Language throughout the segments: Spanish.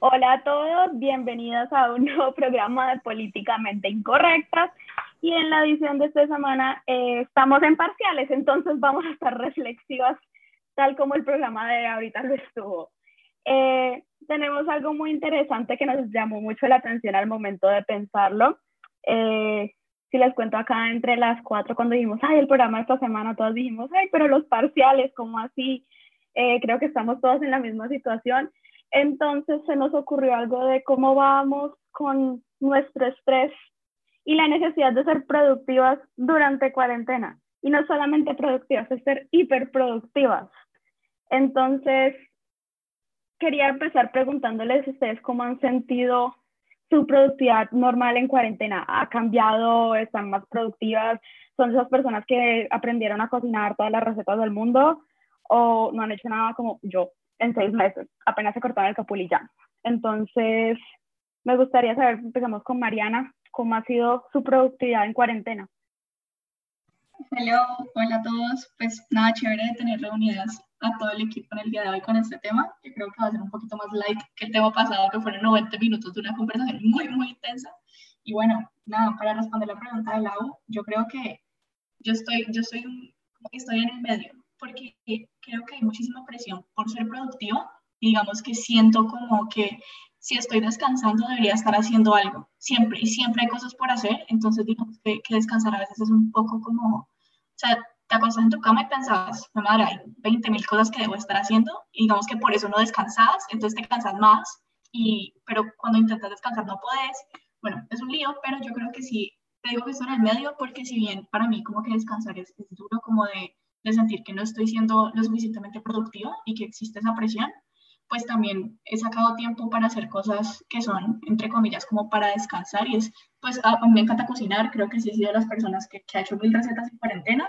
Hola a todos, bienvenidos a un nuevo programa de Políticamente Incorrectas. Y en la edición de esta semana eh, estamos en parciales, entonces vamos a estar reflexivas, tal como el programa de ahorita lo estuvo. Eh, tenemos algo muy interesante que nos llamó mucho la atención al momento de pensarlo. Eh, si les cuento acá entre las cuatro, cuando dijimos, ay, el programa de esta semana, todos dijimos, ay, pero los parciales, ¿cómo así? creo que estamos todos en la misma situación. Entonces se nos ocurrió algo de cómo vamos con nuestro estrés y la necesidad de ser productivas durante cuarentena. Y no solamente productivas, es ser hiperproductivas. Entonces, quería empezar preguntándoles a ustedes cómo han sentido su productividad normal en cuarentena. ¿Ha cambiado? ¿Están más productivas? ¿Son esas personas que aprendieron a cocinar todas las recetas del mundo? ¿O no han hecho nada como yo? En seis meses, apenas se cortaba el capulilla. Entonces, me gustaría saber, empezamos con Mariana, cómo ha sido su productividad en cuarentena. Hello, hola a todos. Pues nada, chévere de tener reunidas a todo el equipo en el día de hoy con este tema. Yo creo que va a ser un poquito más light que el tema pasado, que fueron 90 minutos de una conversación muy, muy intensa. Y bueno, nada, para responder la pregunta de Lau, yo creo que yo estoy, yo soy, estoy en el medio porque creo que hay muchísima presión por ser productivo. Digamos que siento como que si estoy descansando debería estar haciendo algo, siempre, y siempre hay cosas por hacer, entonces digamos que, descansar a veces es un poco como, o sea, te acostas en tu cama y pensabas, madre, hay 20 mil cosas que debo estar haciendo, y digamos que por eso no descansas, entonces te cansas más, y, pero cuando intentas descansar no puedes, bueno, es un lío, pero yo creo que sí, te digo que estoy en el medio, porque si bien para mí como que descansar es, es duro, como de de sentir que no estoy siendo lo suficientemente productiva y que existe esa presión, pues también he sacado tiempo para hacer cosas que son, entre comillas, como para descansar y es, pues a, mí me encanta cocinar, creo que sí he sido de las personas que, que ha hecho mil recetas en cuarentena,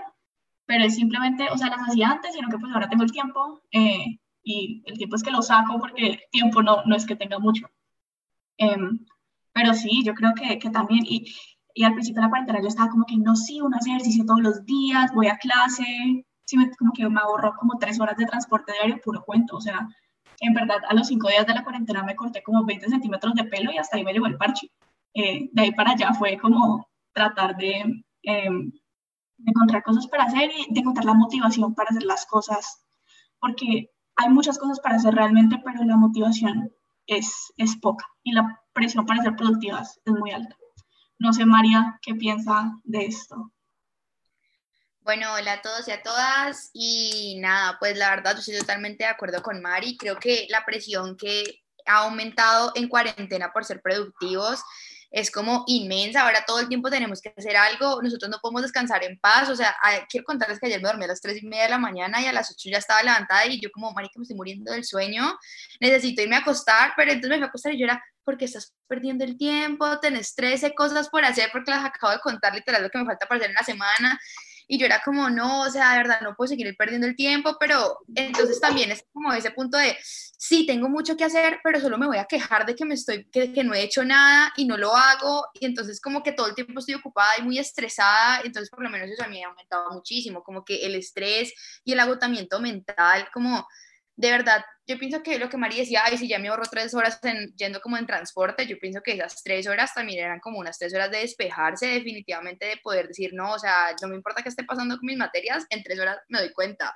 pero es simplemente, o sea, las hacía antes, sino que pues ahora tengo el tiempo eh, y el tiempo es que lo saco porque tiempo no, no es que tenga mucho. Em, pero sí, yo creo que, que también, y, y al principio de la cuarentena yo estaba como que no, sí, un ejercicio todos los días, voy a clase, sí, me, como que me ahorro como tres horas de transporte diario, puro cuento. O sea, en verdad, a los cinco días de la cuarentena me corté como 20 centímetros de pelo y hasta ahí me llegó el parche. Eh, de ahí para allá fue como tratar de, em, de encontrar cosas para hacer y de encontrar la motivación para hacer las cosas. Porque hay muchas cosas para hacer realmente, pero la motivación es, es poca y la presión para ser productivas es muy alta. No sé, María, ¿qué piensa de esto? Bueno, hola a todos y a todas. Y nada, pues la verdad, yo estoy totalmente de acuerdo con Mari. Creo que la presión que ha aumentado en cuarentena por ser productivos es como inmensa. Ahora todo el tiempo tenemos que hacer algo. Nosotros no podemos descansar en paz. O sea, quiero contarles que ayer me dormí a las 3 y media de la mañana y a las 8 ya estaba levantada y yo como, Mari, que me estoy muriendo del sueño. Necesito irme a acostar, pero entonces me fui a acostar y yo era, porque estás perdiendo el tiempo, tenés 13 cosas por hacer porque las acabo de contar literal lo que me falta para hacer en la semana. Y yo era como, no, o sea, de verdad, no puedo seguir perdiendo el tiempo, pero entonces también es como ese punto de, sí, tengo mucho que hacer, pero solo me voy a quejar de que me estoy, que, que no he hecho nada y no lo hago, y entonces como que todo el tiempo estoy ocupada y muy estresada, entonces por lo menos eso a mí ha aumentado muchísimo, como que el estrés y el agotamiento mental, como de verdad, yo pienso que lo que María decía, ay, si ya me ahorro tres horas en, yendo como en transporte, yo pienso que esas tres horas también eran como unas tres horas de despejarse, definitivamente de poder decir, no, o sea, no me importa qué esté pasando con mis materias, en tres horas me doy cuenta.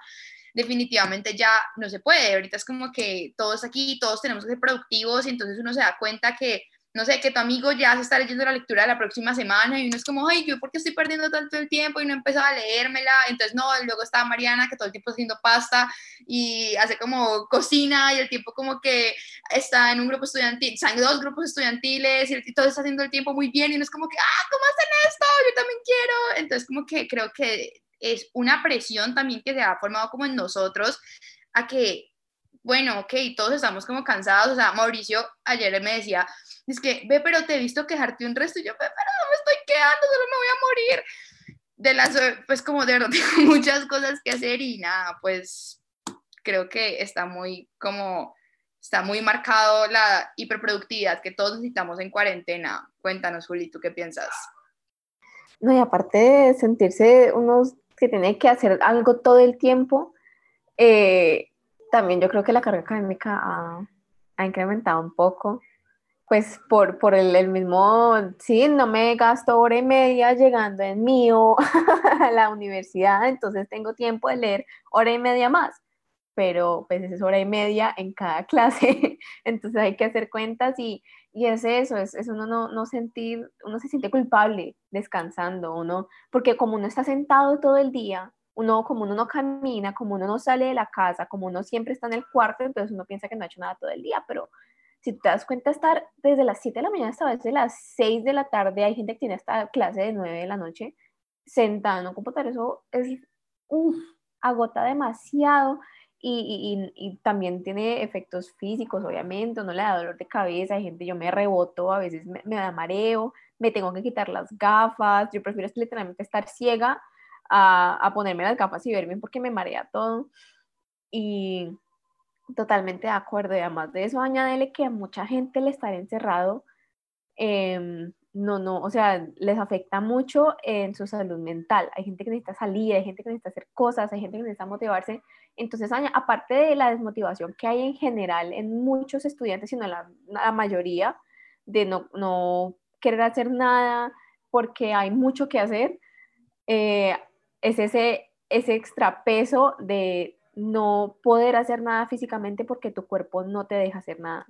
Definitivamente ya no se puede, ahorita es como que todos aquí, todos tenemos que ser productivos y entonces uno se da cuenta que no sé, que tu amigo ya se está leyendo la lectura de la próxima semana y uno es como, ay, yo por qué estoy perdiendo tanto el tiempo y no he empezado a leérmela. Entonces, no, luego está Mariana que todo el tiempo haciendo pasta y hace como cocina y el tiempo como que está en un grupo estudiantil, están dos grupos estudiantiles y todo está haciendo el tiempo muy bien y uno es como que, ah, ¿cómo hacen esto? Yo también quiero. Entonces, como que creo que es una presión también que se ha formado como en nosotros a que, bueno, ok, todos estamos como cansados. O sea, Mauricio ayer me decía, es que, ve, pero te he visto quejarte un resto. Y yo, ve, pero no me estoy quedando, solo me voy a morir. De las, pues como de verdad tengo muchas cosas que hacer y nada, pues creo que está muy como, está muy marcado la hiperproductividad que todos necesitamos en cuarentena. Cuéntanos, Juli, ¿tú qué piensas? No, y aparte de sentirse unos que tiene que hacer algo todo el tiempo, eh, también yo creo que la carga académica ha ha incrementado un poco, pues por, por el, el, mismo, sí, no me gasto hora y media llegando en mío a la universidad, entonces tengo tiempo de leer hora y media más, pero pues es hora y media en cada clase, entonces hay que hacer cuentas y, y es eso, es, es uno no, no, sentir, uno se siente culpable descansando, uno, porque como uno está sentado todo el día, uno como uno no camina, como uno no sale de la casa, como uno siempre está en el cuarto, entonces uno piensa que no ha hecho nada todo el día, pero si te das cuenta, estar desde las 7 de la mañana hasta desde las 6 de la tarde, hay gente que tiene esta clase de 9 de la noche, sentada en un computador, eso es, uff, agota demasiado y, y, también tiene efectos físicos, obviamente, no le da dolor de cabeza, hay gente, yo me reboto, a veces me, me da mareo, me tengo que quitar las gafas, yo prefiero literalmente estar ciega a, a ponerme las gafas y verme porque me marea todo. Y, Totalmente de acuerdo. Y además de eso, añádele que a mucha gente el estar encerrado, em, no, no, o sea, les afecta mucho en su salud mental. Hay gente que necesita salir, hay gente que necesita hacer cosas, hay gente que necesita motivarse. Entonces, aparte de la desmotivación que hay en general en muchos estudiantes, sino la, la mayoría, de no, no, querer hacer nada porque hay mucho que hacer, eh, es ese, ese extrapeso de no poder hacer nada físicamente porque tu cuerpo no te deja hacer nada.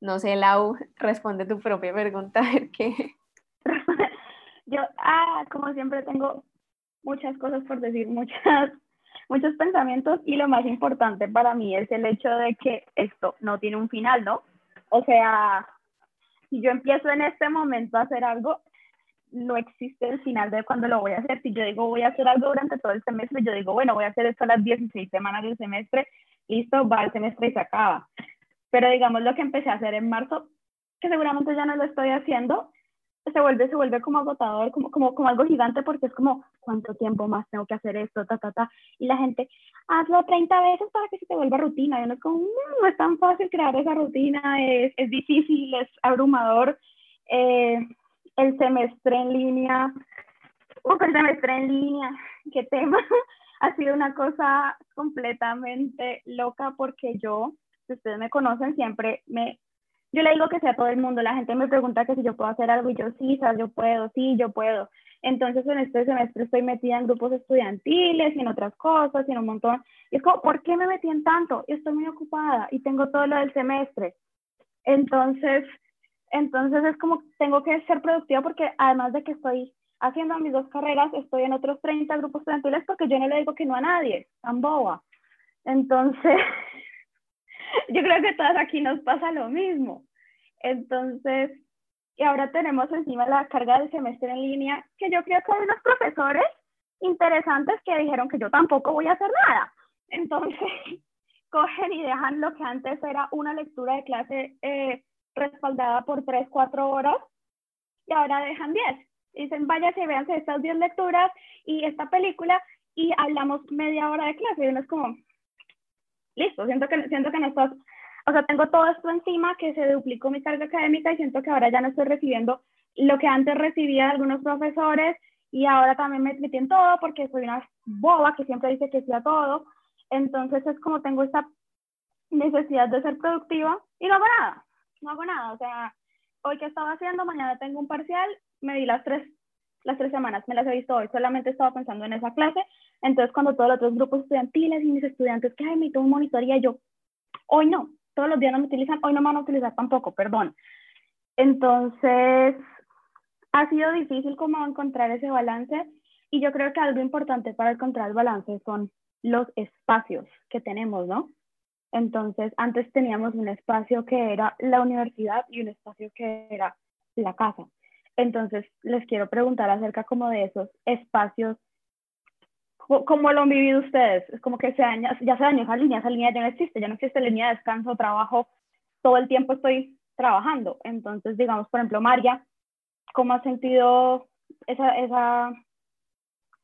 No sé, Lau, responde tu propia pregunta, a ver qué. Yo, ah, como siempre tengo muchas cosas por decir, muchas, muchos pensamientos y lo más importante para mí es el hecho de que esto no tiene un final, ¿no? O sea, si yo empiezo en este momento a hacer algo, no existe el final de cuando lo voy a hacer. Si yo digo voy a hacer algo durante todo el semestre, yo digo, bueno, voy a hacer esto a las 16 semanas del semestre, listo, va el semestre y se acaba. Pero digamos lo que empecé a hacer en marzo, que seguramente ya no lo estoy haciendo, se vuelve, se vuelve como agotador, como, como, como algo gigante, porque es como, ¿cuánto tiempo más tengo que hacer esto? Ta, ta, ta. Y la gente, hazlo 30 veces para que se te vuelva rutina. Y uno es como, no, es tan fácil crear esa rutina, es, es difícil, es abrumador. Eh, el semestre en línea, uf, el semestre en línea, qué tema, ha sido una cosa completamente loca porque yo, si ustedes me conocen, siempre me, yo le digo que sea todo el mundo, la gente me pregunta que si yo puedo hacer algo y yo sí, ¿sabes? yo puedo, sí, yo puedo. Entonces en este semestre estoy metida en grupos estudiantiles y en otras cosas y en un montón. Y es como, ¿por qué me metí en tanto? Estoy muy ocupada y tengo todo lo del semestre. Entonces, entonces es como tengo que ser productiva porque además de que estoy haciendo mis dos carreras, estoy en otros 30 grupos estudiantiles porque yo no le digo que no a nadie, tan boba. Entonces, yo creo que todas aquí nos pasa lo mismo. Entonces, y ahora tenemos encima la carga del semestre en línea, que yo creo que hay unos profesores interesantes que dijeron que yo tampoco voy a hacer nada. Entonces, cogen y dejan lo que antes era una lectura de clase eh, respaldada por 3, 4 horas y ahora dejan 10. Dicen, váyase, véanse estas 10 lecturas y esta película y hablamos media hora de clase y uno es como, listo, siento que, siento que no estás, o sea, tengo todo esto encima que se duplicó mi carga académica y siento que ahora ya no estoy recibiendo lo que antes recibía de algunos profesores y ahora también me metí en todo porque soy una boba que siempre dice que sí a todo. Entonces es como tengo esta necesidad de ser productiva y no hago nada no hago nada. O sea, hoy que estaba haciendo, mañana tengo un parcial, me di las tres, las tres semanas, me las he visto hoy, solamente estaba pensando en esa clase. Entonces, cuando todos los otros grupos estudiantiles y mis estudiantes que, ay, me un monitoría, yo, hoy no, todos los días no me utilizan, hoy no me van a utilizar tampoco, perdón. Entonces, ha sido difícil como encontrar ese balance y yo creo que algo importante para encontrar el balance son los espacios que tenemos, ¿no? Entonces, antes teníamos un espacio que era la universidad y un espacio que era la casa. Entonces, les quiero preguntar acerca como de esos espacios, ¿cómo lo han vivido ustedes? Es como que se ya se dañó esa línea, esa línea ya no existe, ya no existe línea de descanso, trabajo, todo el tiempo estoy trabajando. Entonces, digamos, por ejemplo, María, ¿cómo ha sentido esa, esa,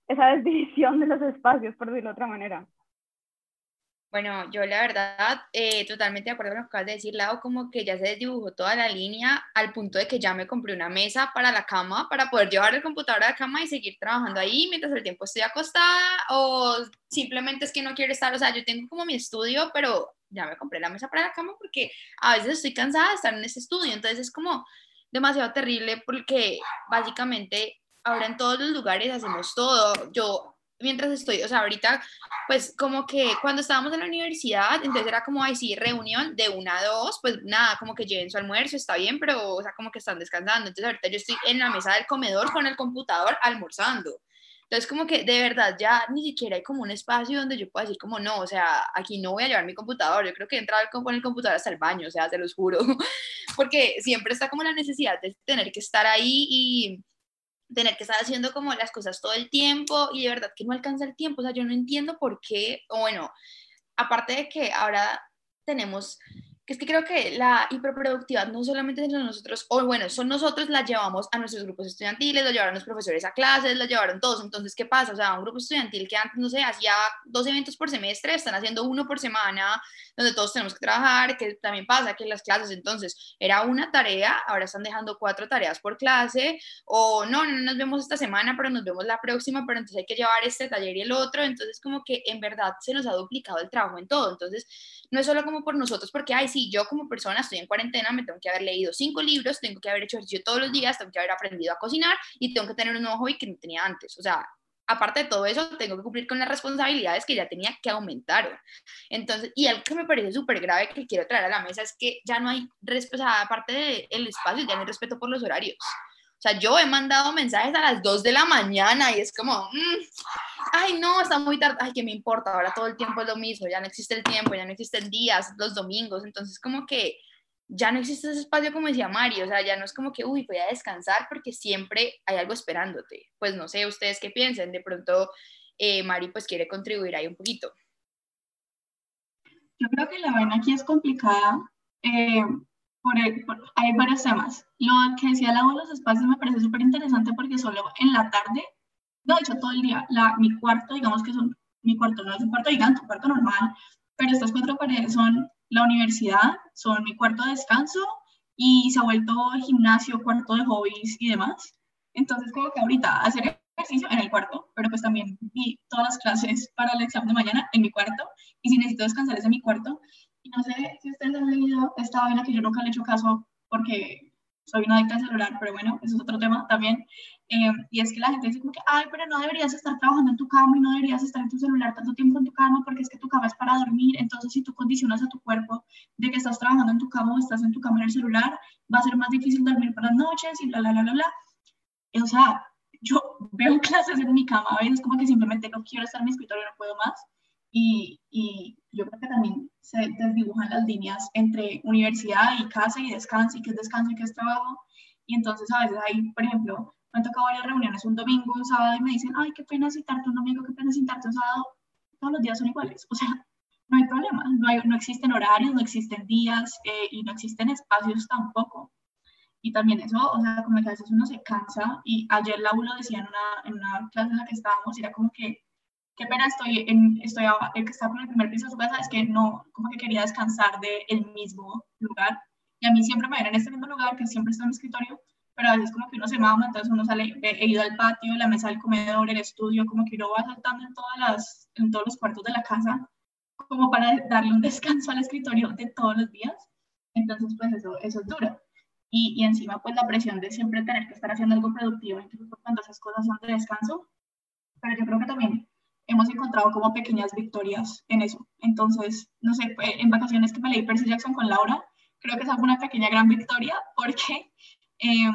esa desdivisión de los espacios, por decirlo de otra manera? Bueno, yo la verdad, eh, totalmente de acuerdo con lo que acabas de decir, Lau, como que ya se desdibujó toda la línea al punto de que ya me compré una mesa para la cama, para poder llevar el computador a la cama y seguir trabajando ahí mientras el tiempo estoy acostada, o simplemente es que no quiero estar, o sea, yo tengo como mi estudio, pero ya me compré la mesa para la cama porque a veces estoy cansada de estar en ese estudio, entonces es como demasiado terrible porque básicamente ahora en todos los lugares hacemos todo. Yo mientras estoy, o sea, ahorita, pues como que cuando estábamos en la universidad, entonces era como, ay, sí, reunión de una a dos, pues nada, como que lleven su almuerzo, está bien, pero, o sea, como que están descansando. Entonces ahorita yo estoy en la mesa del comedor con el computador almorzando. Entonces, como que de verdad ya ni siquiera hay como un espacio donde yo pueda decir como no, o sea, aquí no voy a llevar mi computador, yo creo que entrar con el computador hasta el baño, o sea, se los juro, porque siempre está como la necesidad de tener que estar ahí y tener que estar haciendo como las cosas todo el tiempo y de verdad que no alcanza el tiempo, o sea, yo no entiendo por qué, o bueno, aparte de que ahora tenemos es que creo que la hiperproductividad no solamente es nosotros, o bueno, son nosotros, la llevamos a nuestros grupos estudiantiles, la llevaron los profesores a clases, la llevaron todos. Entonces, ¿qué pasa? O sea, un grupo estudiantil que antes, no sé, hacía dos eventos por semestre, están haciendo uno por semana, donde todos tenemos que trabajar, que también pasa que las clases, entonces, era una tarea, ahora están dejando cuatro tareas por clase, o no, no nos vemos esta semana, pero nos vemos la próxima, pero entonces hay que llevar este taller y el otro. Entonces, como que en verdad se nos ha duplicado el trabajo en todo. Entonces, no es solo como por nosotros, porque, ay, sí, yo como persona estoy en cuarentena, me tengo que haber leído cinco libros, tengo que haber hecho ejercicio todos los días, tengo que haber aprendido a cocinar y tengo que tener un nuevo hobby que no tenía antes. O sea, aparte de todo eso, tengo que cumplir con las responsabilidades que ya tenía que aumentar. Entonces, y algo que me parece súper grave que quiero traer a la mesa es que ya no hay respeto, aparte del espacio, ya no hay respeto por los horarios. O sea, yo he mandado mensajes a las 2 de la mañana y es como, mm, ay, no, está muy tarde, ay, ¿qué me importa? Ahora todo el tiempo es lo mismo, ya no existe el tiempo, ya no existen días, los domingos, entonces como que ya no existe ese espacio como decía Mari, o sea, ya no es como que, uy, voy a descansar porque siempre hay algo esperándote. Pues no sé, ustedes qué piensen, de pronto eh, Mari pues quiere contribuir ahí un poquito. Yo creo que la vaina aquí es complicada. Eh, hay varios temas. Lo que decía la de los espacios me parece súper interesante porque solo en la tarde, no, de hecho todo el día, la, mi cuarto, digamos que son, mi cuarto no es un cuarto gigante, un cuarto normal, pero estas cuatro paredes son la universidad, son mi cuarto de descanso y se ha vuelto gimnasio, cuarto de hobbies y demás. Entonces, como que ahorita hacer ejercicio en el cuarto, pero pues también vi todas las clases para el examen de mañana en mi cuarto y si necesito descansar es en mi cuarto y no sé si ustedes han leído esta vaina que yo nunca le he hecho caso porque soy una adicta al celular, pero bueno, eso es otro tema también. Eh, y es que la gente dice como que, ay, pero no deberías estar trabajando en tu cama y no deberías estar en tu celular tanto tiempo en tu cama porque es que tu cama es para dormir. Entonces, si tú condicionas a tu cuerpo de que estás trabajando en tu cama o estás en tu cama en el celular, va a ser más difícil dormir por las noches y bla, bla, bla, bla, bla. o sea, yo veo clases en mi cama, a veces como que simplemente no quiero estar en mi escritorio, no puedo más. Y, y yo creo que también se desdibujan las líneas entre universidad y casa y descanso y qué es descanso y qué es trabajo. Y entonces a veces hay, por ejemplo, me han tocado varias reuniones un domingo, un sábado y me dicen, ay, qué pena citarte un domingo, qué pena citarte un sábado. Todos los días son iguales. O sea, no hay problema. No, hay, no existen horarios, no existen días eh, y no existen espacios tampoco. Y también eso, o sea, como que a veces uno se cansa. Y ayer la lo decía en una, en una clase en la que estábamos, era como que qué pena estoy en, estoy el que está en el primer piso de su casa, es que no, como que quería descansar del el mismo lugar. Y a mí siempre me ven en este mismo lugar, que siempre está en mi escritorio, pero a veces como que uno se mama, entonces uno sale, he ido al patio, la mesa del comedor, el estudio, como que uno va saltando en, todas las, en todos los cuartos de la casa, como para darle un descanso al escritorio de todos los días. Entonces, pues eso, eso es duro. Y, y encima, pues la presión de siempre tener que estar haciendo algo productivo, incluso cuando esas cosas son de descanso. Pero yo creo que también hemos encontrado como pequeñas victorias en eso. Entonces, no sé, en vacaciones que me leí Percy Jackson con Laura, creo que esa fue una pequeña gran victoria porque em,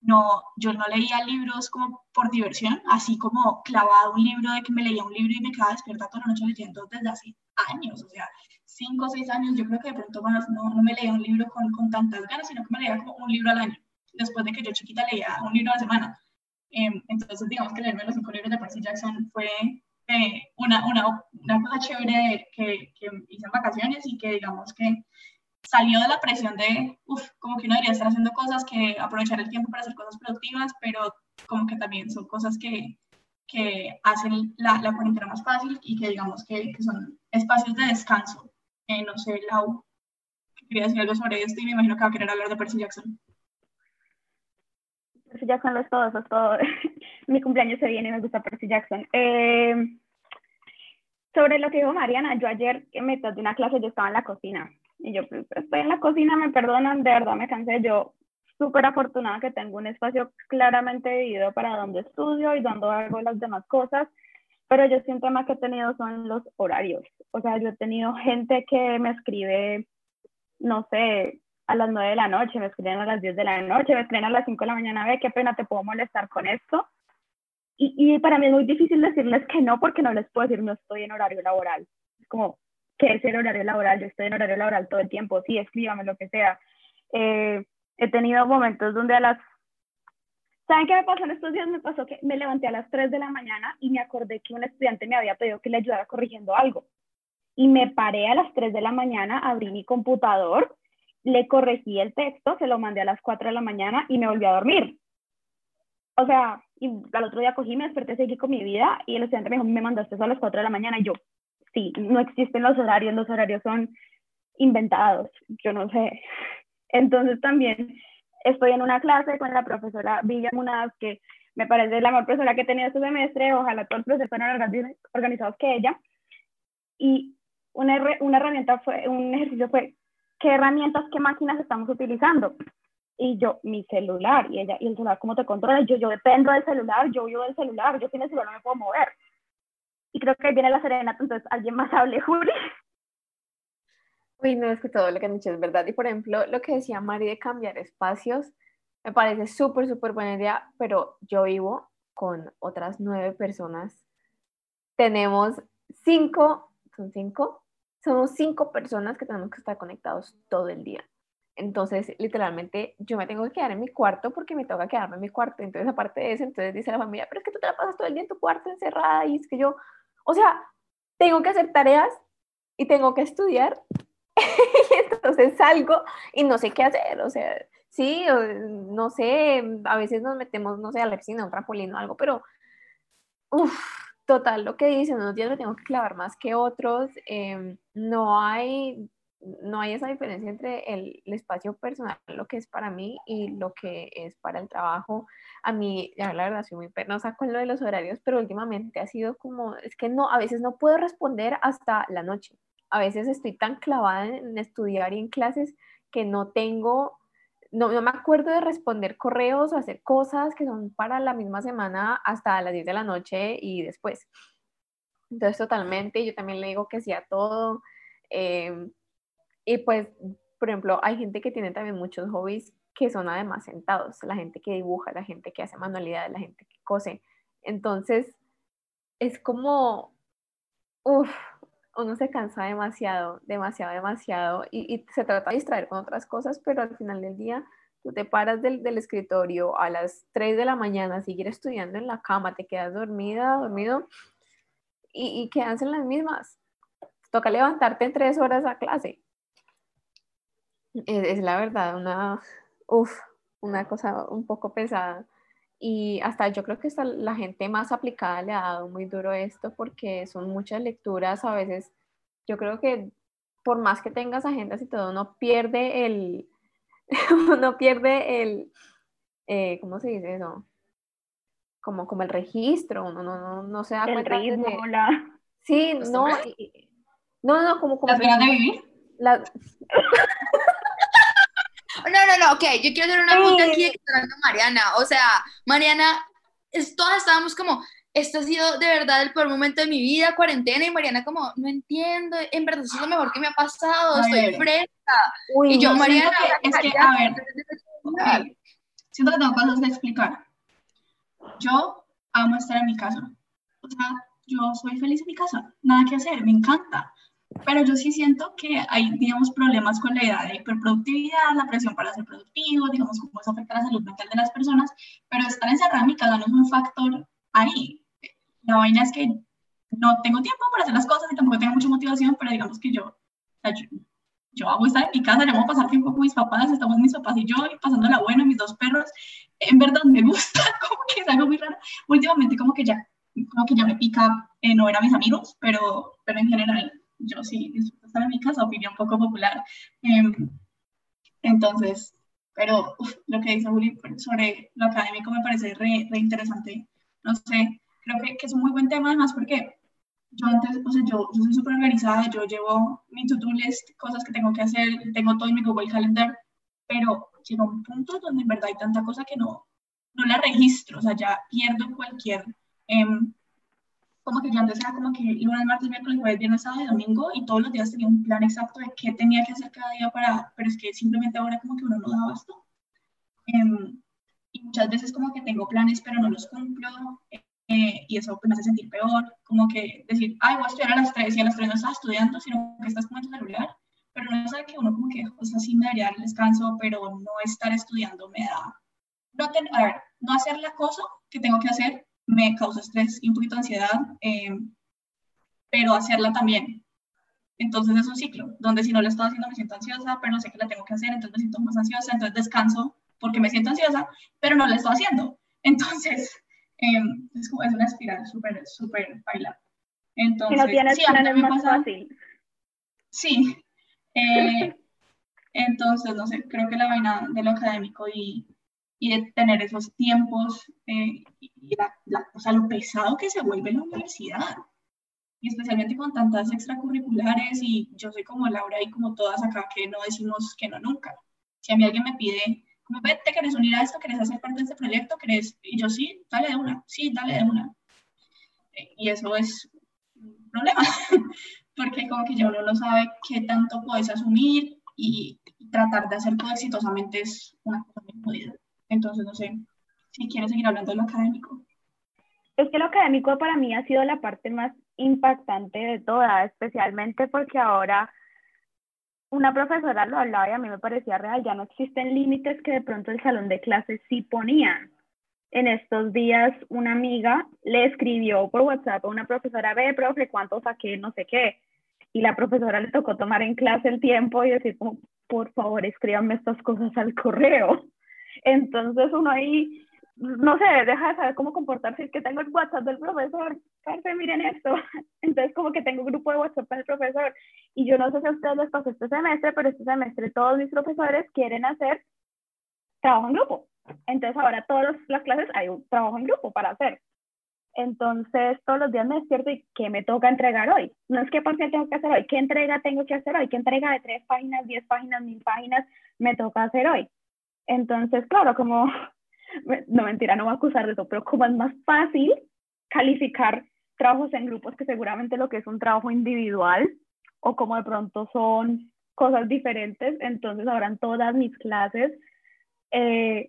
no, yo no leía libros como por diversión, así como clavado un libro de que me leía un libro y me quedaba despierta toda la noche leyendo desde hace años, o sea, cinco o seis años, yo creo que de pronto más no, no me leía un libro con, con tantas ganas, sino que me leía como un libro al año, después de que yo chiquita leía un libro a la semana. Em, entonces, digamos que leerme los cinco libros de Percy Jackson fue eh, una, una, una, cosa chévere que, que, hice en vacaciones y que digamos que salió de la presión de, uff, como que uno debería estar haciendo cosas, que aprovechar el tiempo para hacer cosas productivas, pero como que también son cosas que, que hacen la, la cuarentena más fácil y que digamos que, que son espacios de descanso. Eh, no sé, Lau, quería decir algo sobre esto y me imagino que va a querer hablar de Percy Jackson. Percy Jackson lo es todo, eso es todo. Mi cumpleaños se viene me gusta Percy Jackson. Eh, sobre lo que dijo Mariana, yo ayer que me de una clase, yo estaba en la cocina. Y yo, pues, estoy en la cocina, me perdonan, de verdad me cansé. Yo, súper afortunada que tengo un espacio claramente dividido para donde estudio y donde hago las demás cosas. Pero yo siento más que he tenido son los horarios. O sea, yo he tenido gente que me escribe, no sé, a las 9 de la noche, me escriben a las 10 de la noche, me escriben a las 5 de la mañana, ve qué pena te puedo molestar con esto. Y, y, para mí es muy difícil decirles que no porque no les puedo decir no estoy en horario laboral. Es como, ¿qué es el horario laboral? Yo estoy en horario laboral todo el tiempo, sí, escríbame lo que sea. Eh, he tenido momentos donde a las... ¿Saben qué me pasó en estos días? Me pasó que me levanté a las 3 de la mañana y me acordé que un estudiante me había pedido que le ayudara corrigiendo algo. Y me paré a las 3 de la mañana, abrí mi computador, le corregí el texto, se lo mandé a las 4 de la mañana y me volví a dormir. O sea, y al otro día cogí, me desperté, seguí con mi vida y el estudiante me dijo, me mandaste eso a las 4 de la mañana y yo, sí, no existen los horarios, los horarios son inventados, yo no sé. Entonces también estoy en una clase con la profesora Villa Munaz, que me parece la mejor profesora que he tenido este semestre, ojalá todos los profesores fueran organizados que ella. Y una, una herramienta fue, un ejercicio fue, ¿qué herramientas, qué máquinas estamos utilizando? Y yo, mi celular, y ella, ¿y el celular cómo te controla? yo, yo dependo del celular, yo vivo del celular, yo sin el celular no me puedo mover. Y creo que viene la serenata, entonces alguien más hable, Juli. Uy, no, es que todo lo que han dicho es verdad. Y por ejemplo, lo que decía Mari de cambiar espacios, me parece súper, súper buena idea, pero yo vivo con otras nueve personas. Tenemos cinco, ¿son cinco? Somos cinco personas que tenemos que estar conectados todo el día. Entonces, literalmente, yo me tengo que quedar en mi cuarto porque me toca quedarme en mi cuarto. Entonces, aparte de eso, entonces dice la familia, pero es que tú te la pasas todo el día en tu cuarto encerrada y es que yo, o sea, tengo que hacer tareas y tengo que estudiar. entonces salgo y no sé qué hacer, o sea, sí, no sé, a veces nos metemos, no sé, a la piscina, a un trampolín o algo, pero, uff, total, lo que dicen, unos días me tengo que clavar más que otros, em, no hay no hay esa diferencia entre el, espacio personal, lo que es para mí y lo que es para el trabajo. A mí, ya la verdad, soy muy penosa con lo de los horarios, pero últimamente ha sido como, es que no, a veces no puedo responder hasta la noche. A veces estoy tan clavada en estudiar y en clases que no tengo, no, no me acuerdo de responder correos o hacer cosas que son para la misma semana hasta las 10 de la noche y después. Entonces, totalmente, yo también le digo que sí a todo. Eh, y pues, por ejemplo, hay gente que tiene también muchos hobbies que son además sentados, la gente que dibuja, la gente que hace manualidades, la gente que cose. Entonces, es como, uff, uno se cansa demasiado, demasiado, demasiado y, se trata de distraer con otras cosas, pero al final del día tú te paras del, del escritorio a las 3 de la mañana, sigues estudiando en la cama, te quedas dormida, dormido y, y quedas en las mismas. Toca levantarte en tres horas a clase es, la verdad una, uf, una cosa un poco pesada. Y hasta yo creo que hasta la gente más aplicada le ha dado muy duro esto porque son muchas lecturas. A veces yo creo que por más que tengas agendas y todo, uno pierde el, uno pierde el, eh, ¿cómo se dice eso? Como, como el registro, uno no, no, no se da el cuenta. Ritmo, la... Sí, no, no, no, como... como ¿Las ganas de vivir? La... No, no, no, ok, yo quiero hacer una pregunta aquí de que Mariana. O sea, Mariana, es, todas estábamos como, esto ha sido de verdad el peor momento de mi vida, cuarentena, y Mariana como, no entiendo, en verdad eso es lo mejor que me ha pasado, estoy fresca. y yo, Mariana, es que, a ver, siento que tengo cosas que explicar. Yo amo estar en mi casa. O sea, yo soy feliz en mi casa, nada que hacer, me encanta pero yo sí siento que hay, digamos, problemas con la idea de hiperproductividad, la presión para ser productivo, digamos, cómo eso afecta la salud mental de las personas, pero estar encerrada en mi casa no es un factor ahí. La vaina es que no tengo tiempo para hacer las cosas y tampoco tengo mucha motivación, pero digamos que yo, yo, yo amo estar en mi casa, yo amo pasar tiempo con mis papás, estamos mis papás y yo, y pasando la buena, mis dos perros, en verdad me gusta, como que es algo muy raro. Últimamente como que ya, como que ya me pica eh, no ver a mis amigos, pero, pero en general yo sí disfruto estar en mi casa, opinión poco popular. Em, entonces, pero lo que dice Juli sobre lo académico me parece re, re interesante. No sé, creo que, que, es un muy buen tema además porque yo antes, o sea, yo, yo soy súper organizada, yo llevo mi to-do list, cosas que tengo que hacer, tengo todo en mi Google Calendar, pero llega un punto donde en verdad hay tanta cosa que no, no la registro, o sea, ya pierdo cualquier, em, como que yo antes era como que lunes, martes, miércoles, jueves, viernes, sábado y domingo, y todos los días tenía un plan exacto de qué tenía que hacer cada día para, pero es que simplemente ahora como que uno no da esto. Em, y muchas veces como que tengo planes, pero no los cumplo, eh, y eso pues, me hace sentir peor, como que decir, ay, voy a estudiar a las 3 y a las 3 no estás estudiando, sino que estás como en tu celular, pero no sabe que uno como que, o sea, sí me daría el descanso, pero no estar estudiando me da, no, ten, a ver, no hacer la cosa que tengo que hacer me causa estrés y un poquito de ansiedad, eh, pero hacerla también. Entonces es un ciclo, donde si no la estoy haciendo me siento ansiosa, pero no sé que la tengo que hacer, entonces me siento más ansiosa, entonces descanso porque me siento ansiosa, pero no la estoy haciendo. Entonces, eh, es, es una espiral súper, súper baila. Entonces, si no tienes sí, a mí más fácil. Sí. Eh, entonces, no sé, creo que la vaina de lo académico y, y de tener esos tiempos eh, y la, la, o sea, lo pesado que se vuelve la universidad. Y especialmente con tantas extracurriculares y yo soy como Laura y como todas acá que no decimos que no nunca. Si a mí alguien me pide como, ¿te querés unir a esto? ¿Querés hacer parte de este proyecto? ¿Querés? Y yo, sí, dale de una, sí, dale de una. Eh, y eso es un problema, porque como que uno no sabe qué tanto puedes asumir y tratar de hacer todo exitosamente es una cosa muy jodida. Entonces, no sé, si quieres seguir hablando de lo académico. Es que lo académico para mí ha sido la parte más impactante de toda, especialmente porque ahora una profesora lo hablaba y a mí me parecía real, ya no existen límites que de pronto el salón de clases sí ponían. En estos días una amiga le escribió por WhatsApp a una profesora, ve, profe, ¿cuánto saqué? No sé qué. Y la profesora le tocó tomar en clase el tiempo y decir por favor, escríbanme estas cosas al correo. Entonces uno ahí no sé, deja de saber cómo comportarse, es que tengo el WhatsApp del profesor, parce, miren esto, entonces como que tengo un grupo de WhatsApp para el profesor, y yo no sé si a ustedes les pasó este semestre, pero este semestre todos mis profesores quieren hacer trabajo en grupo, entonces ahora todas las clases hay un trabajo en grupo para hacer, entonces todos los días me despierto y ¿qué me toca entregar hoy? No es qué tengo que hacer hoy, ¿qué entrega tengo que hacer hoy? ¿Qué entrega de tres páginas, diez páginas, mil páginas me toca hacer hoy? Entonces, claro, como no mentira, no voy a acusar de eso, pero como es más fácil calificar trabajos en grupos que seguramente lo que es un trabajo individual o como de pronto son cosas diferentes, entonces ahora en todas mis clases eh,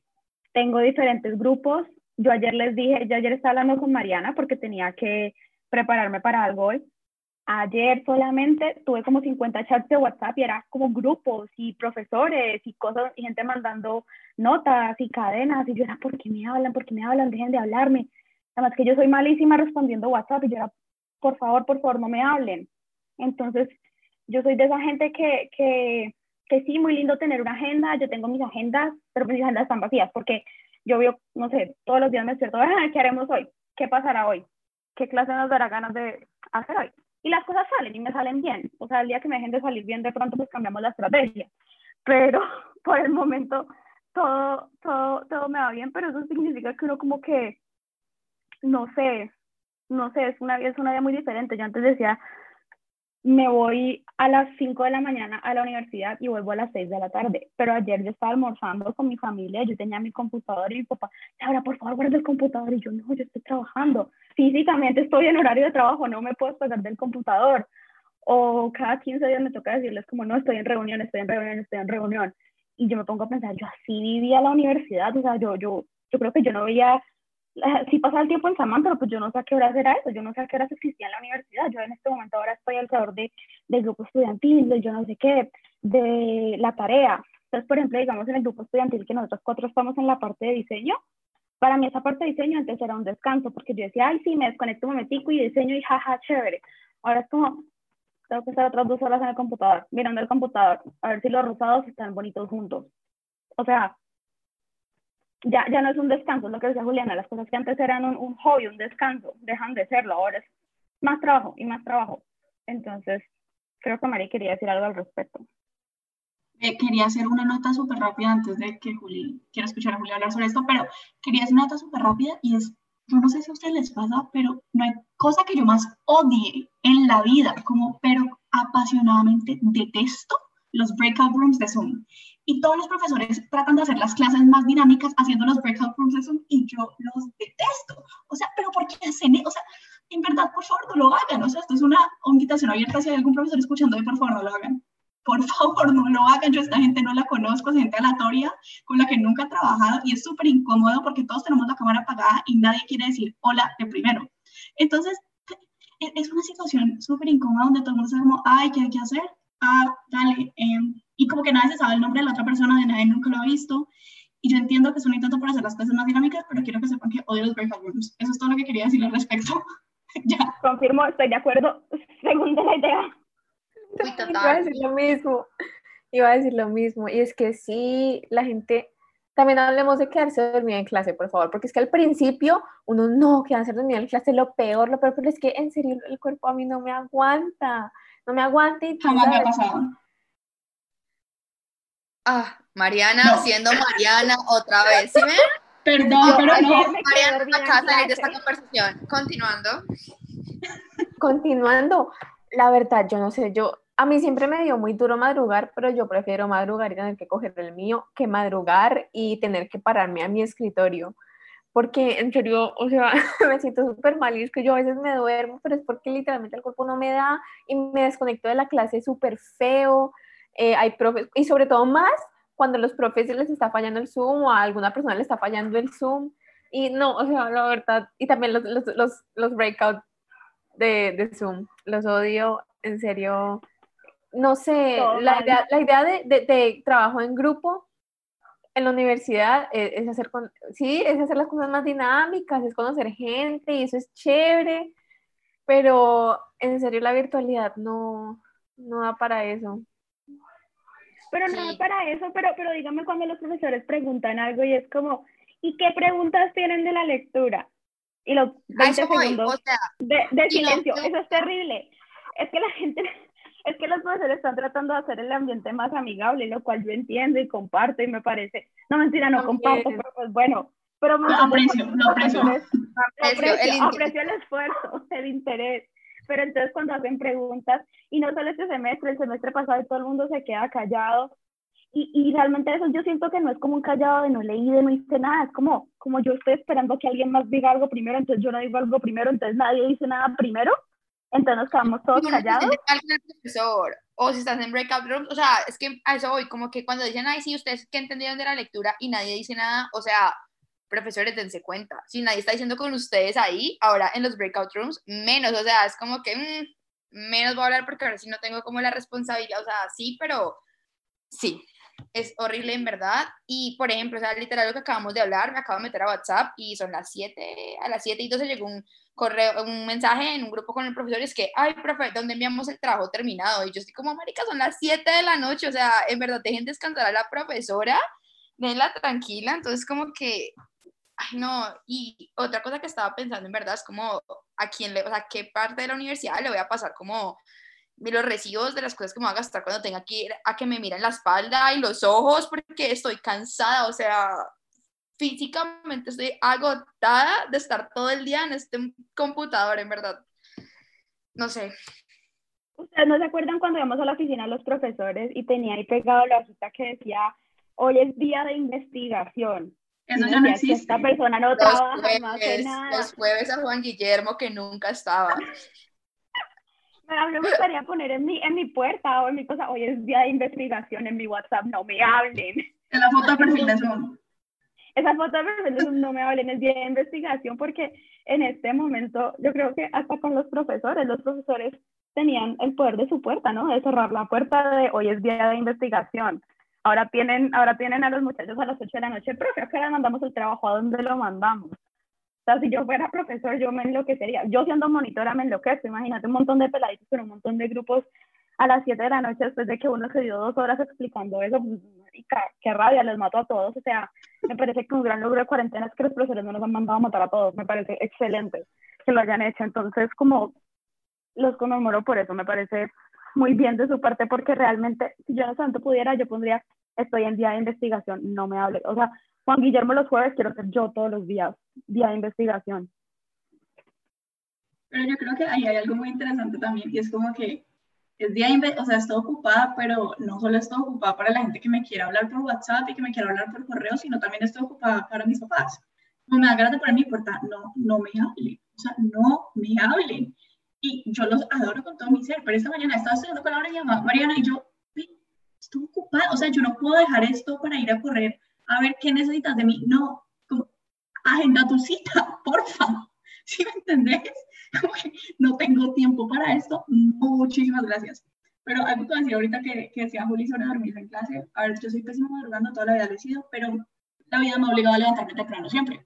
tengo diferentes grupos. Yo ayer les dije, yo ayer estaba hablando con Mariana porque tenía que prepararme para algo hoy Ayer solamente tuve como 50 chats de WhatsApp y era como grupos y profesores y cosas y gente mandando notas y cadenas y yo era, ¿por qué me hablan? ¿Por qué me hablan? Dejen de hablarme. Además que yo soy malísima respondiendo WhatsApp y yo era, por favor, por favor, no me hablen. Entonces, yo soy de esa gente que, que, que sí, muy lindo tener una agenda, yo tengo mis agendas, pero mis agendas están vacías porque yo veo, no sé, todos los días me despierto, ¿qué haremos hoy? ¿Qué pasará hoy? ¿Qué clase nos dará ganas de hacer hoy? Y las cosas salen y me salen bien. O sea, el día que me dejen de salir bien, de pronto pues cambiamos la estrategia. Pero por el momento todo, todo, todo me va bien, pero eso significa que uno como que, no sé, no sé, es una, es una vida muy diferente. Yo antes decía, me voy a las 5 de la mañana a la universidad y vuelvo a las 6 de la tarde. Pero ayer yo estaba almorzando con mi familia, yo tenía mi computador y mi papá, ahora por favor guarda el computador. Y yo, no, yo estoy trabajando. Físicamente estoy en horario de trabajo, no me puedo pasar del computador. O cada 15 días me toca decirles como, no, estoy en reunión, estoy en reunión, estoy en reunión. Y yo me pongo a pensar, yo así vivía la universidad, o sea, yo, yo, yo creo que yo no veía sí pasaba el tiempo en pero pues yo no sé a qué horas era eso, yo no sé a qué horas existía en la universidad, yo en este momento ahora estoy alrededor de, del grupo estudiantil, de yo no sé qué, de la tarea. Entonces, por ejemplo, digamos en el grupo estudiantil que nosotros cuatro estamos en la parte de diseño, para mí esa parte de diseño antes era un descanso, porque yo decía, ay, sí, me desconecto un momentico y diseño y jaja, chévere. Ahora es como, tengo que estar otras dos horas en el computador, mirando el computador, a ver si los rosados están bonitos juntos. O sea, ya, ya no es un descanso, es lo que decía Juliana, las cosas que antes eran un, un hobby, un descanso, dejan de serlo, ahora es más trabajo y más trabajo. Entonces, creo que María quería decir algo al respecto. Eh, quería hacer una nota súper rápida antes de que Juli, quiero escuchar a Julia hablar sobre esto, pero quería hacer una nota súper rápida y es yo no sé si a ustedes les pasa, pero no hay cosa que yo más odie en la vida, como, pero apasionadamente detesto los breakout rooms de Zoom. Y todos los profesores tratan de hacer las clases más dinámicas haciendo los breakout rooms y yo los detesto. O sea, pero ¿por qué hacen eso? O sea, en verdad, por favor, no lo hagan. O sea, esto es una invitación abierta. Si hay algún profesor escuchando, por favor, no lo hagan. Por favor, no lo hagan. Yo esta gente no la conozco, es gente aleatoria con la que nunca he trabajado y es súper incómodo porque todos tenemos la cámara apagada y nadie quiere decir hola de primero. Entonces, e-, es una situación súper incómoda donde todo el mundo está como, ay, ¿qué hay que hacer? Ah, dale. Eh, y como que nadie se sabe el nombre de la otra persona, de nadie nunca lo ha visto. Y yo entiendo que es un intento para hacer las cosas más dinámicas, pero quiero que sepan que odio los breakout rooms. Eso es todo lo que quería decir al respecto. ya. Confirmo, estoy de acuerdo. Segundo la idea. Iba a decir lo mismo. Iba a decir lo mismo. Y es que sí, la gente. También hablemos de quedarse dormida en clase, por favor, porque es que al principio uno no, quedarse dormida en clase lo peor, lo peor, pero es que en serio el cuerpo a mí no me aguanta, no me aguanta. Y Jamás me ha pasado. Ah, Mariana siendo Mariana otra vez, ¿sí ven? Perdón, pero no. Mariana acá salir de esta conversación. Continuando. Continuando, la verdad, yo no sé, yo, a mí siempre me dio muy duro madrugar, pero yo prefiero madrugar y tener que coger el mío que madrugar y tener que pararme a mi escritorio. Porque en serio, o sea, me siento súper mal y es que yo a veces me duermo, pero es porque literalmente el cuerpo no me da y me desconecto de la clase súper feo. Eh, hay profes, y sobre todo más cuando los profes les está fallando el Zoom o a alguna persona le está fallando el Zoom. Y no, o sea, la verdad, y también los, los, los, los breakouts de, de, Zoom, los odio, en serio. No sé, la idea, la idea de, de, de, trabajo en grupo en la universidad es, es, hacer, con, sí, es hacer las cosas más dinámicas, es conocer gente y eso es chévere, pero en serio la virtualidad no, no da para eso. Pero no sí. para eso, pero, pero dígame cuando los profesores preguntan algo y es como, ¿y qué preguntas tienen de la lectura? Y los 20 voy, segundos o sea, de, de silencio, no, eso es terrible. Es que la gente, es que los profesores están tratando de hacer el ambiente más amigable, lo cual yo entiendo y comparto y me parece, no mentira, no comparto, pero pues bueno, pero me lo aprecio, lo aprecio. Aprecio, aprecio el esfuerzo, el interés pero entonces cuando hacen preguntas, y no solo este semestre, el semestre pasado todo el mundo se queda callado, y, y, realmente eso yo siento que no es como un callado de no leí, de no hice nada, es como, como yo estoy esperando que alguien más diga algo primero, entonces yo no digo algo primero, entonces nadie dice nada primero, entonces nos quedamos todos no, callados. El profesor, o si estás en breakout rooms, o sea, es que a eso voy, como que cuando dicen, ay, sí, ustedes que entendieron de la lectura y nadie dice nada, o sea, profesores, dense cuenta. Si nadie está diciendo con ustedes ahí, ahora en los breakout rooms, menos, o sea, es como que mmm, menos voy a hablar porque ahora sí no tengo como la responsabilidad, o sea, sí, pero sí, es horrible en verdad. Y por ejemplo, o sea, literal lo que acabamos de hablar, me acabo de meter a WhatsApp y son las 7, a las 7 y 12 llegó un correo, un mensaje en un grupo con el profesor y es que, ay, profe, ¿dónde enviamos el trabajo terminado? Y yo estoy como, marica, son las 7 de la noche, o sea, en verdad, dejen descansar a la profesora, denla tranquila, entonces como que ay no, y otra cosa que estaba pensando en verdad es como a quién le, o sea, qué parte de la universidad le voy a pasar como los recibos de las cosas que me voy a gastar cuando tenga que ir a que me miren la espalda y los ojos porque estoy cansada, o sea, físicamente estoy agotada de estar todo el día en este computador, en verdad. No sé. ¿Ustedes no se acuerdan cuando íbamos a la oficina los profesores y tenía ahí pegado la hojita que decía, hoy es día de investigación? Eso ya no existe. Esta persona no los trabaja, jueves, nada. Los jueves a Juan Guillermo que nunca estaba. A mí me gustaría poner en mi, en mi puerta o en mi cosa, hoy es día de investigación en mi WhatsApp, no me hablen. En la foto de perfil de Zoom. Esa foto de perfil de Zoom no me hablen, es día de investigación porque en este momento yo creo que hasta con los profesores, los profesores tenían el poder de su puerta, ¿no? De cerrar la puerta de hoy es día de investigación. Ahora tienen, ahora tienen a los muchachos a las 8 de la noche, profe, ¿a qué hora mandamos el trabajo? ¿A dónde lo mandamos? O sea, si yo fuera profesor, yo me enloquecería. Yo siendo monitora me enloquezco. Imagínate un montón de peladitos con un montón de grupos a las 7 de la noche después de que uno se dio dos horas explicando eso. Pues, qué rabia, les mato a todos. O sea, me parece que un gran logro de cuarentena es que los profesores no nos han mandado a matar a todos. Me parece excelente que lo hayan hecho. Entonces, como los conmemoro por eso, me parece muy bien de su parte porque realmente, si yo no tanto pudiera, yo pondría, estoy en día de investigación, no me hable. O sea, Juan Guillermo los jueves quiero ser yo todos los días, día de investigación. Pero yo creo que ahí hay algo muy interesante también y es como que es día, o sea, estoy ocupada, pero no solo estoy ocupada para la gente que me quiera hablar por WhatsApp y que me quiera hablar por correo, sino también estoy ocupada para mis papás. No me da ganas de poner mi puerta, no, no me hablen, o sea, no me hablen. Y yo los adoro con todo mi ser, pero esta mañana estaba estudiando con y Mariana y yo, estoy ocupada, o sea, yo no puedo dejar esto para ir a correr a ver qué necesitas de mí. No, como, agenda tu cita, porfa. ¿Sí me entendés? no tengo tiempo para esto. Muchísimas gracias. Pero algo que decir ahorita que, que decía Juli sobre dormir en clase. A ver, yo soy pésimo madrugando, toda la vida lo he sido, pero la vida me ha obligado a levantarme temprano siempre.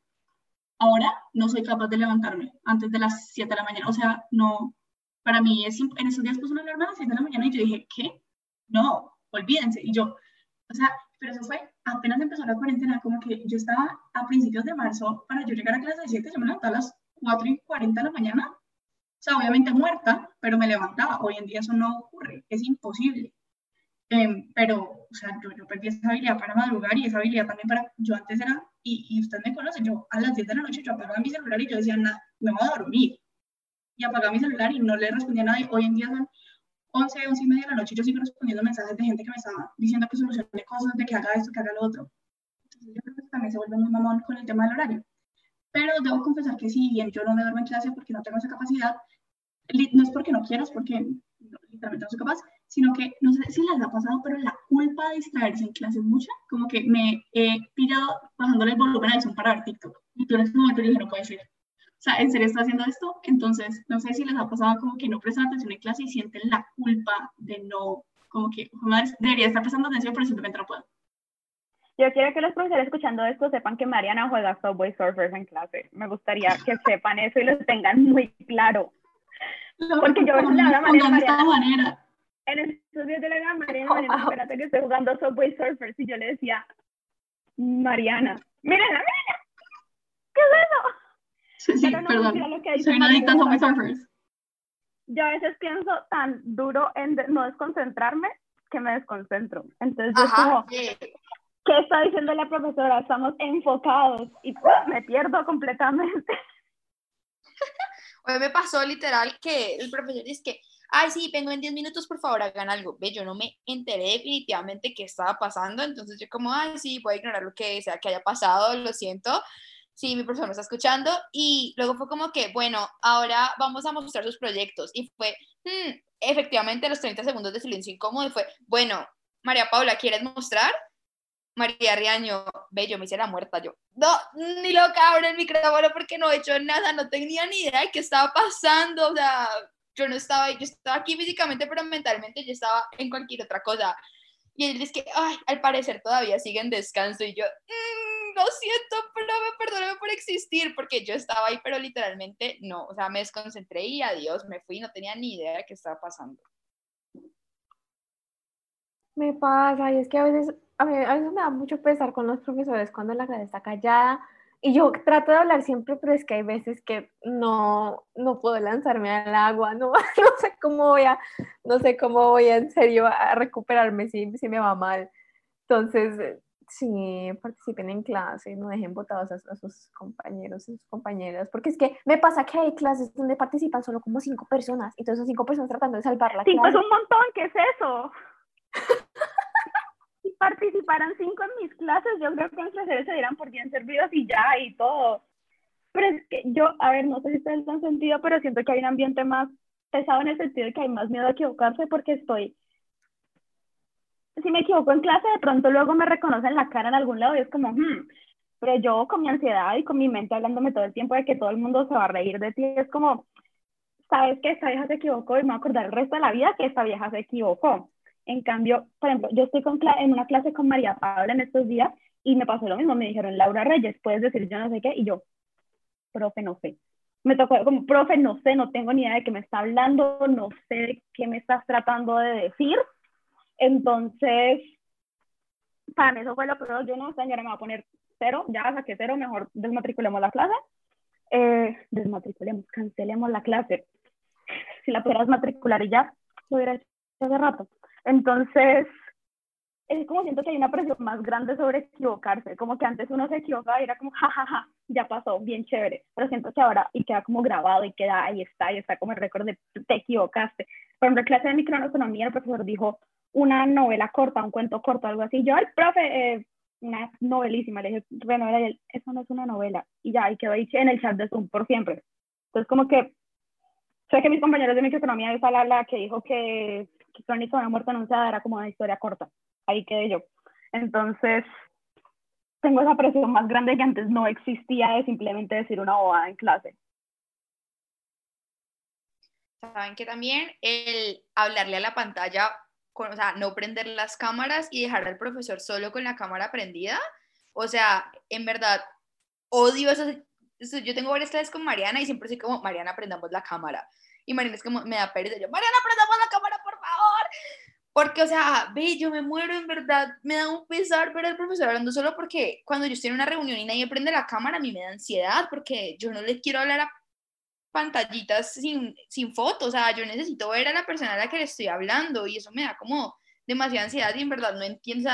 Ahora no soy capaz de levantarme antes de las 7 de la mañana. O sea, no, para mí es, en esos días puse una alarma a las 7 de la mañana y yo dije, ¿qué? No, olvídense. Y yo, o sea, pero eso fue, apenas empezó la cuarentena, como que yo estaba a principios de marzo, para yo llegar a clase de 7, yo me levantaba a las 4 y 40 de la mañana, o sea, obviamente muerta, pero me levantaba. Hoy en día eso no ocurre, es imposible. Em, pero, o sea, yo, yo, perdí esa habilidad para madrugar y esa habilidad también para, yo antes era, y, y usted me conoce, yo a las 10 de la noche yo apagaba mi celular y yo decía, nada, me voy a dormir. Y apagaba mi celular y no le respondía a nadie. Hoy en día son 11, 11 y media de la noche yo sigo respondiendo mensajes de gente que me estaba diciendo que solucione cosas, de que haga esto, que haga lo otro. Entonces yo creo que también se vuelve muy mamón con el tema del horario. Pero debo confesar que si bien yo no me duermo en clase porque no tengo esa capacidad, no es porque no quiero, es porque literalmente no soy capaz, sino que no sé si les ha pasado, pero la culpa de distraerse en clase es mucha, como que me he pillado bajándole el volumen al Zoom para ver TikTok. Y tú en ese momento dije, no puede ser. O sea, ¿en serio está haciendo esto? Entonces, no sé si les ha pasado como que no prestan atención en clase y sienten la culpa de no, como que, debería estar prestando atención, pero simplemente no puedo. Yo quiero que los profesores escuchando esto sepan que Mariana juega Subway Surfers en clase. Me gustaría que sepan eso y lo tengan muy claro. Porque yo le hago a Mariana, en estos días de digo Mariana, Mariana, espérate que estoy jugando Subway Surfers y yo le decía, Mariana, mírenla, mírenla, ¿qué es eso? Sí, sí, perdón. Soy una adicta a Surfers. Yo a veces pienso tan duro en no desconcentrarme que me desconcentro. Entonces, yo como, ¿qué está diciendo la profesora? Estamos enfocados y me pierdo completamente. Hoy me pasó literal que el profesor dice que, ay, sí, vengo en 10 minutos, por favor, hagan algo. Ve, yo no me enteré definitivamente qué estaba pasando, entonces yo como, ay, sí, voy a ignorar lo que sea que haya pasado, lo siento. Sí, mi profesor me está escuchando. Y luego fue como que, bueno, ahora vamos a mostrar sus proyectos. Y fue, hmm, efectivamente, los 30 segundos de silencio incómodo. Y fue, bueno, María Paula, ¿quieres mostrar? María Riaño, yo me hice la muerta, yo, no, ni lo abro el micrófono porque no he hecho nada, no tenía ni idea de qué estaba pasando, o sea, yo no estaba, yo estaba aquí físicamente, pero mentalmente yo estaba en cualquier otra cosa. Y él dice que, ay, al parecer todavía sigue en descanso, y yo, mm, lo siento, pero perdóname por existir, porque yo estaba ahí, pero literalmente no, o sea, me desconcentré y adiós, me fui, no tenía ni idea de qué estaba pasando. Me pasa, y es que a veces a, mí, a veces me da mucho pesar con los profesores cuando la clase está callada. Y yo trato de hablar siempre, pero es que hay veces que no, no puedo lanzarme al agua, no, no sé cómo voy a, no sé cómo voy a, en serio a recuperarme si, si me va mal. Entonces, sí, participen en clase, no dejen botados a, a, sus compañeros y sus compañeras, porque es que me pasa que hay clases donde participan solo como cinco personas, y todas esas cinco personas tratando de salvar la cinco clase. es un montón, ¿qué es eso? participaran cinco en mis clases, yo creo que los profesores se dieran por bien servidos y ya, y todo. Pero es que yo, a ver, no sé si ustedes lo han sentido, pero siento que hay un ambiente más pesado en el sentido de que hay más miedo a equivocarse porque estoy... Si me equivoco en clase, de pronto luego me reconocen la cara en algún lado y es como, hmm, pero yo con mi ansiedad y con mi mente hablándome todo el tiempo de que todo el mundo se va a reír de ti, es como, sabes que esta vieja se equivocó y me voy a acordar el resto de la vida que esta vieja se equivocó. En cambio, por ejemplo, yo estoy con, en una clase con María Paula en estos días y me pasó lo mismo. Me dijeron, Laura Reyes, puedes decir yo no sé qué. Y yo, profe, no sé. Me tocó como, profe, no sé, no tengo ni idea de qué me está hablando, no sé qué me estás tratando de decir. Entonces, para mí eso fue lo peor. Yo no sé, ahora me voy a poner cero, ya saqué cero, mejor desmatriculemos la clase. Eh, desmatriculemos, cancelemos la clase. Si la pudieras matricular y ya, lo hubiera hecho hace rato. Entonces, es como siento que hay una presión más grande sobre equivocarse, como que antes uno se equivocaba y era como, jajaja, ya pasó, bien chévere, pero siento que ahora y queda como grabado y queda ahí está, y está como el récord de te equivocaste. Por ejemplo, en clase de microeconomía el profesor dijo una novela corta, un cuento corto, algo así. Yo, el profe, eh, una novelísima, le dije, renovela, y él, eso no es una novela, y ya, y quedó ahí en el chat de Zoom por siempre. Entonces, como que, sé que mis compañeros de microeconomía, esa la, la que dijo que, que Crónica de una muerte anunciada era como una historia corta, ahí quedé yo. Entonces, tengo esa presión más grande que antes no existía de simplemente decir una bobada en clase. Saben que también el hablarle a la pantalla, o sea, no prender las cámaras y dejar al profesor solo con la cámara prendida, o sea, en verdad, odio eso. Yo tengo varias clases con Mariana y siempre soy como, Mariana, prendamos la cámara. Y Mariana es como, me da pereza. Yo, Mariana, prendamos la cámara, por favor. Porque, o sea, ve, yo me muero, en verdad, me da un pesar ver al profesor hablando solo porque cuando yo estoy en una reunión y nadie prende la cámara, a mí me da ansiedad porque yo no le quiero hablar a pantallitas sin, sin fotos, o sea, yo necesito ver a la persona a la que le estoy hablando y eso me da como demasiada ansiedad y en verdad no entiendo,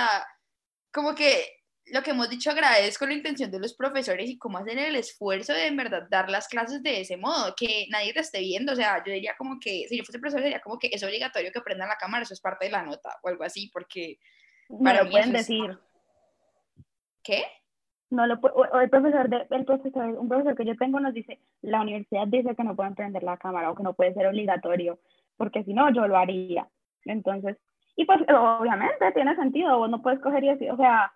como que lo que hemos dicho, agradezco la intención de los profesores y cómo hacen el esfuerzo de en verdad dar las clases de ese modo, que nadie te esté viendo. O sea, yo diría como que, si yo fuese profesor, diría como que es obligatorio que prendan la cámara, eso es parte de la nota o algo así, porque. No lo pueden decir. ¿Qué? No lo el profesor, de, el profesor, un profesor que yo tengo nos dice, la universidad dice que no pueden prender la cámara o que no puede ser obligatorio, porque si no, yo lo haría. Entonces, y pues obviamente tiene sentido, vos no puedes coger y decir, o sea,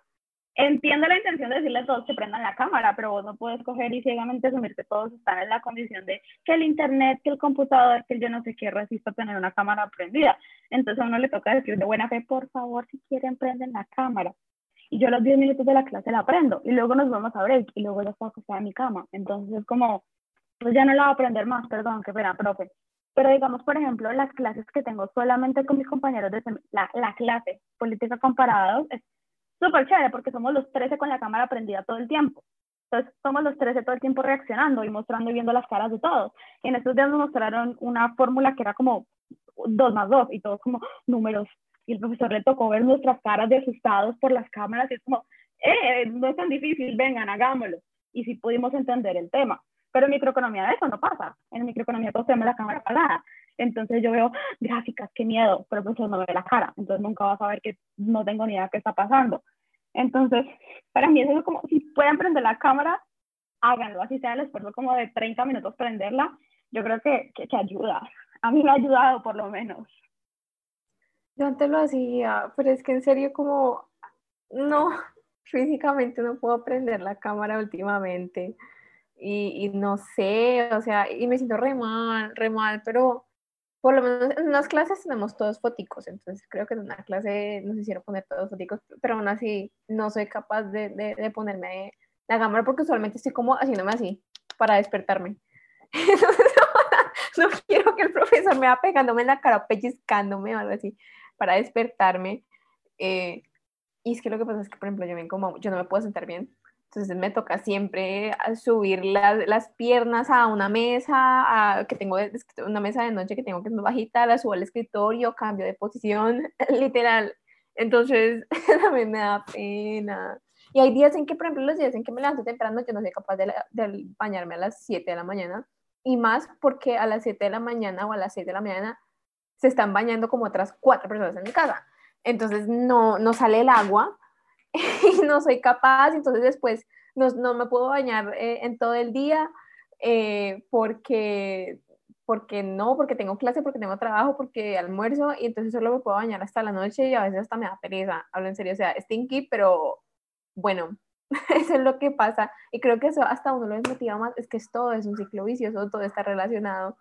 entiendo la intención de decirle a todos que prendan la cámara, pero vos no puedes coger y ciegamente asumir que todos están en la condición de que el internet, que el computador, que el yo no sé qué resista tener una cámara prendida. Entonces a uno le toca decir de buena fe, por favor, si quieren, prenden la cámara. Y yo los 10 minutos de la clase la prendo y luego nos vamos a break y luego ya está acostada en mi cama. Entonces es como, pues ya no la voy a aprender más, perdón, que pena, profe. Pero digamos, por ejemplo, las clases que tengo solamente con mis compañeros de la, la clase política comparados, es súper chévere porque somos los 13 con la cámara prendida todo el tiempo. Entonces, somos los 13 todo el tiempo reaccionando y mostrando y viendo las caras de todos. Y en estos días nos mostraron una fórmula que era como 2 más 2 y todos como números. Y el profesor le tocó ver nuestras caras de asustados por las cámaras y es como, eh, no es tan difícil, vengan, hagámoslo. Y sí pudimos entender el tema. Pero en microeconomía eso no pasa. En microeconomía todos tenemos la cámara apagada. Entonces yo veo gráficas, qué miedo, pero el profesor no ve la cara. Entonces nunca vas a ver que no tengo ni idea qué está pasando. Entonces, para mí es como, si pueden prender la cámara, háganlo, así sea el esfuerzo como de 30 minutos prenderla, yo creo que, que, que ayuda. A mí me ha ayudado por lo menos. Yo antes lo hacía, pero es que en serio como, no, físicamente no puedo prender la cámara últimamente. Y, no sé, o sea, y me siento re mal, re mal, pero por lo menos en unas clases tenemos todos foticos, entonces creo que en una clase nos hicieron poner todos foticos, pero aún así no soy capaz de, de, ponerme la cámara porque usualmente estoy como haciéndome así para despertarme. no, quiero que el profesor me va pegándome en la cara pellizcándome o algo así para despertarme. Eh, y es que lo que pasa es que, por ejemplo, yo, ven como, yo no me puedo sentar bien entonces me toca siempre subir las, las piernas a una mesa, a, que tengo una mesa de noche que tengo que es más bajita, la subo al escritorio, cambio de posición, literal. Entonces también me da pena. Y hay días en que, por ejemplo, los días en que me levanto temprano, yo no soy capaz de, de bañarme a las 7 de la mañana. Y más porque a las 7 de la mañana o a las 6 de la mañana se están bañando como otras cuatro personas en mi casa. Entonces no, no sale el agua y no soy capaz, entonces después no, no me puedo bañar eh, en todo el día eh, porque, porque no, porque tengo clase, porque tengo trabajo, porque almuerzo. Y entonces solo me puedo bañar hasta la noche y a veces hasta me da pereza, hablo en serio, o sea, stinky, pero bueno, eso es lo que pasa. Y creo que eso hasta uno lo desmotiva más, es que es todo, es un ciclo vicioso, todo está relacionado.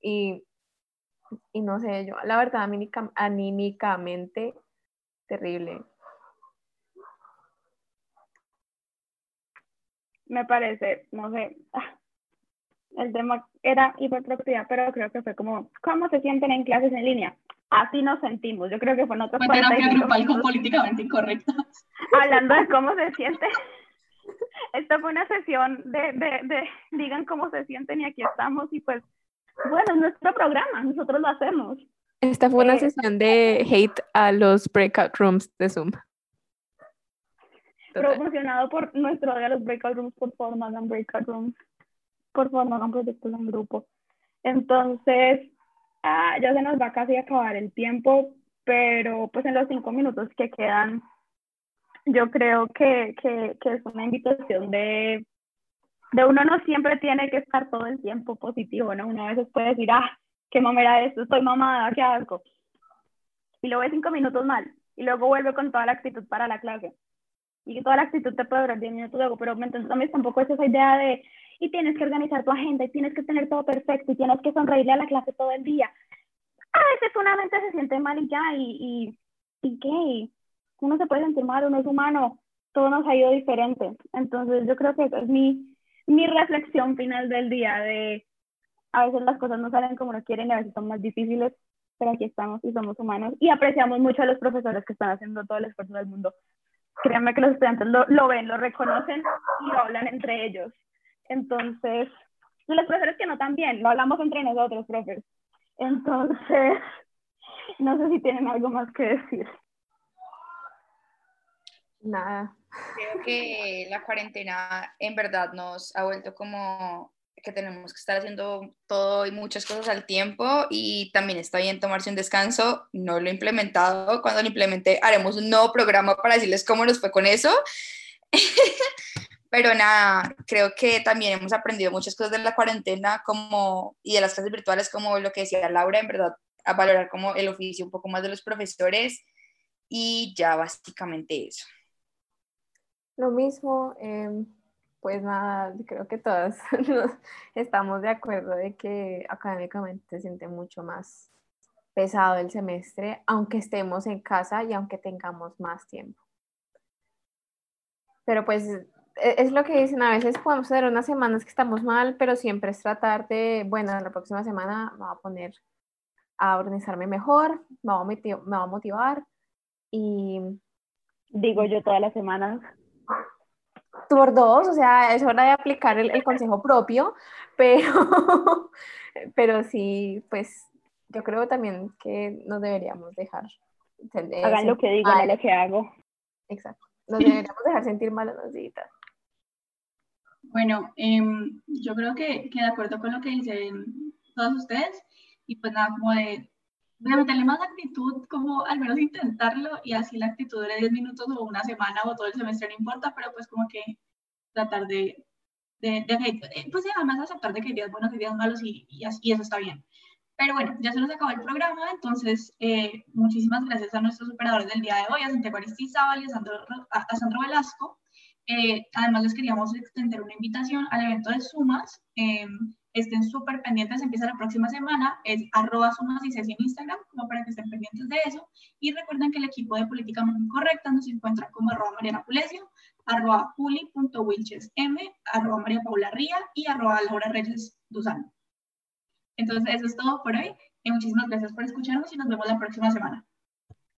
Y, y no sé, yo la verdad anímicamente terrible. me parece, no sé, ah, el tema era hiperproductividad, pero creo que fue como, ¿cómo se sienten en clases en línea? Así nos sentimos, yo creo que fue en otros Fue terapia grupal con políticamente incorrecta. Hablando de cómo se siente, esta fue una sesión de, de, de, digan cómo se sienten y aquí estamos y pues, bueno, es nuestro programa, nosotros lo hacemos. Esta fue una eh, sesión de hate a los breakout rooms de Zoom. promocionado por nuestro de los breakout rooms, por favor no hagan breakout rooms, por favor no hagan proyectos en grupo. Entonces, ah, ya se nos va casi a acabar el tiempo, pero pues en los cinco minutos que quedan, yo creo que, que, que es una invitación de, de uno no siempre tiene que estar todo el tiempo positivo, ¿no? Una vez puede decir, ah, qué mamera esto, estoy mamada, qué asco. Y luego ve cinco minutos mal, y luego vuelve con toda la actitud para la clase. Y toda la actitud te puede durar 10 minutos luego, pero entonces también tampoco es esa idea de, y tienes que organizar tu agenda, y tienes que tener todo perfecto, y tienes que sonreírle a la clase todo el día. A veces una mente se siente mal y ya, y, y, y qué, uno se puede sentir mal, uno es humano, todo nos ha ido diferente. Entonces yo creo que esa es mi, mi reflexión final del día, de a veces las cosas no salen como uno quiere a veces son más difíciles, pero aquí estamos y somos humanos y apreciamos mucho a los profesores que están haciendo todo el esfuerzo del mundo. Créanme que los estudiantes lo, lo ven, lo reconocen y lo hablan entre ellos. Entonces, los profesores que no también, lo hablamos entre nosotros, profes. Entonces, no sé si tienen algo más que decir. Nada. Creo que la cuarentena en verdad nos ha vuelto como que tenemos que estar haciendo todo y muchas cosas al tiempo y también está bien tomarse un descanso. No lo he implementado. Cuando lo implemente haremos un nuevo programa para decirles cómo nos fue con eso. Pero nada, creo que también hemos aprendido muchas cosas de la cuarentena como, y de las clases virtuales, como lo que decía Laura, en verdad, a valorar como el oficio un poco más de los profesores y ya básicamente eso. Lo mismo, em, pues nada, creo que todas estamos de acuerdo de que académicamente se siente mucho más pesado el semestre, aunque estemos en casa y aunque tengamos más tiempo. Pero pues e, es lo que dicen, a veces podemos tener unas semanas que estamos mal, pero siempre es tratar de, bueno, la próxima semana me voy a poner a organizarme mejor, me va a motivar y... Digo yo todas las semanas por dos, o sea, es hora de aplicar el, consejo propio, pero, pero sí, pues yo creo también que nos deberíamos dejar. Hagan lo que digo, no lo que hago. Exacto, nos deberíamos dejar sentir mal a las. Bueno, em, yo creo que, que, de acuerdo con lo que dicen todos ustedes, y pues nada, como de, de meterle más actitud, como al menos intentarlo, y así la actitud de 10 minutos o una semana o todo el semestre, no importa, pero pues como que tratar de, de, de eh, pues además aceptar de que hay días buenos y días malos y, y, y, eso está bien. Pero bueno, ya se nos acabó el programa, entonces eh, muchísimas gracias a nuestros operadores del día de hoy, a Santiago Aristizábal y a Sandro, a, Sandro Velasco. Eh, además les queríamos extender una invitación al evento de Sumas. Em, estén súper pendientes, empieza la próxima semana, es arroba sumas y en Instagram, como para que estén pendientes de eso. Y recuerden que el equipo de Política Muy Correcta nos encuentra como arroba Mariana Pulesio, arroba juli.wilchesm, arroba María Paula Ría y arroba Laura Reyes Duzano. Entonces, eso es todo por hoy. Y muchísimas gracias por escucharnos y nos vemos la próxima semana.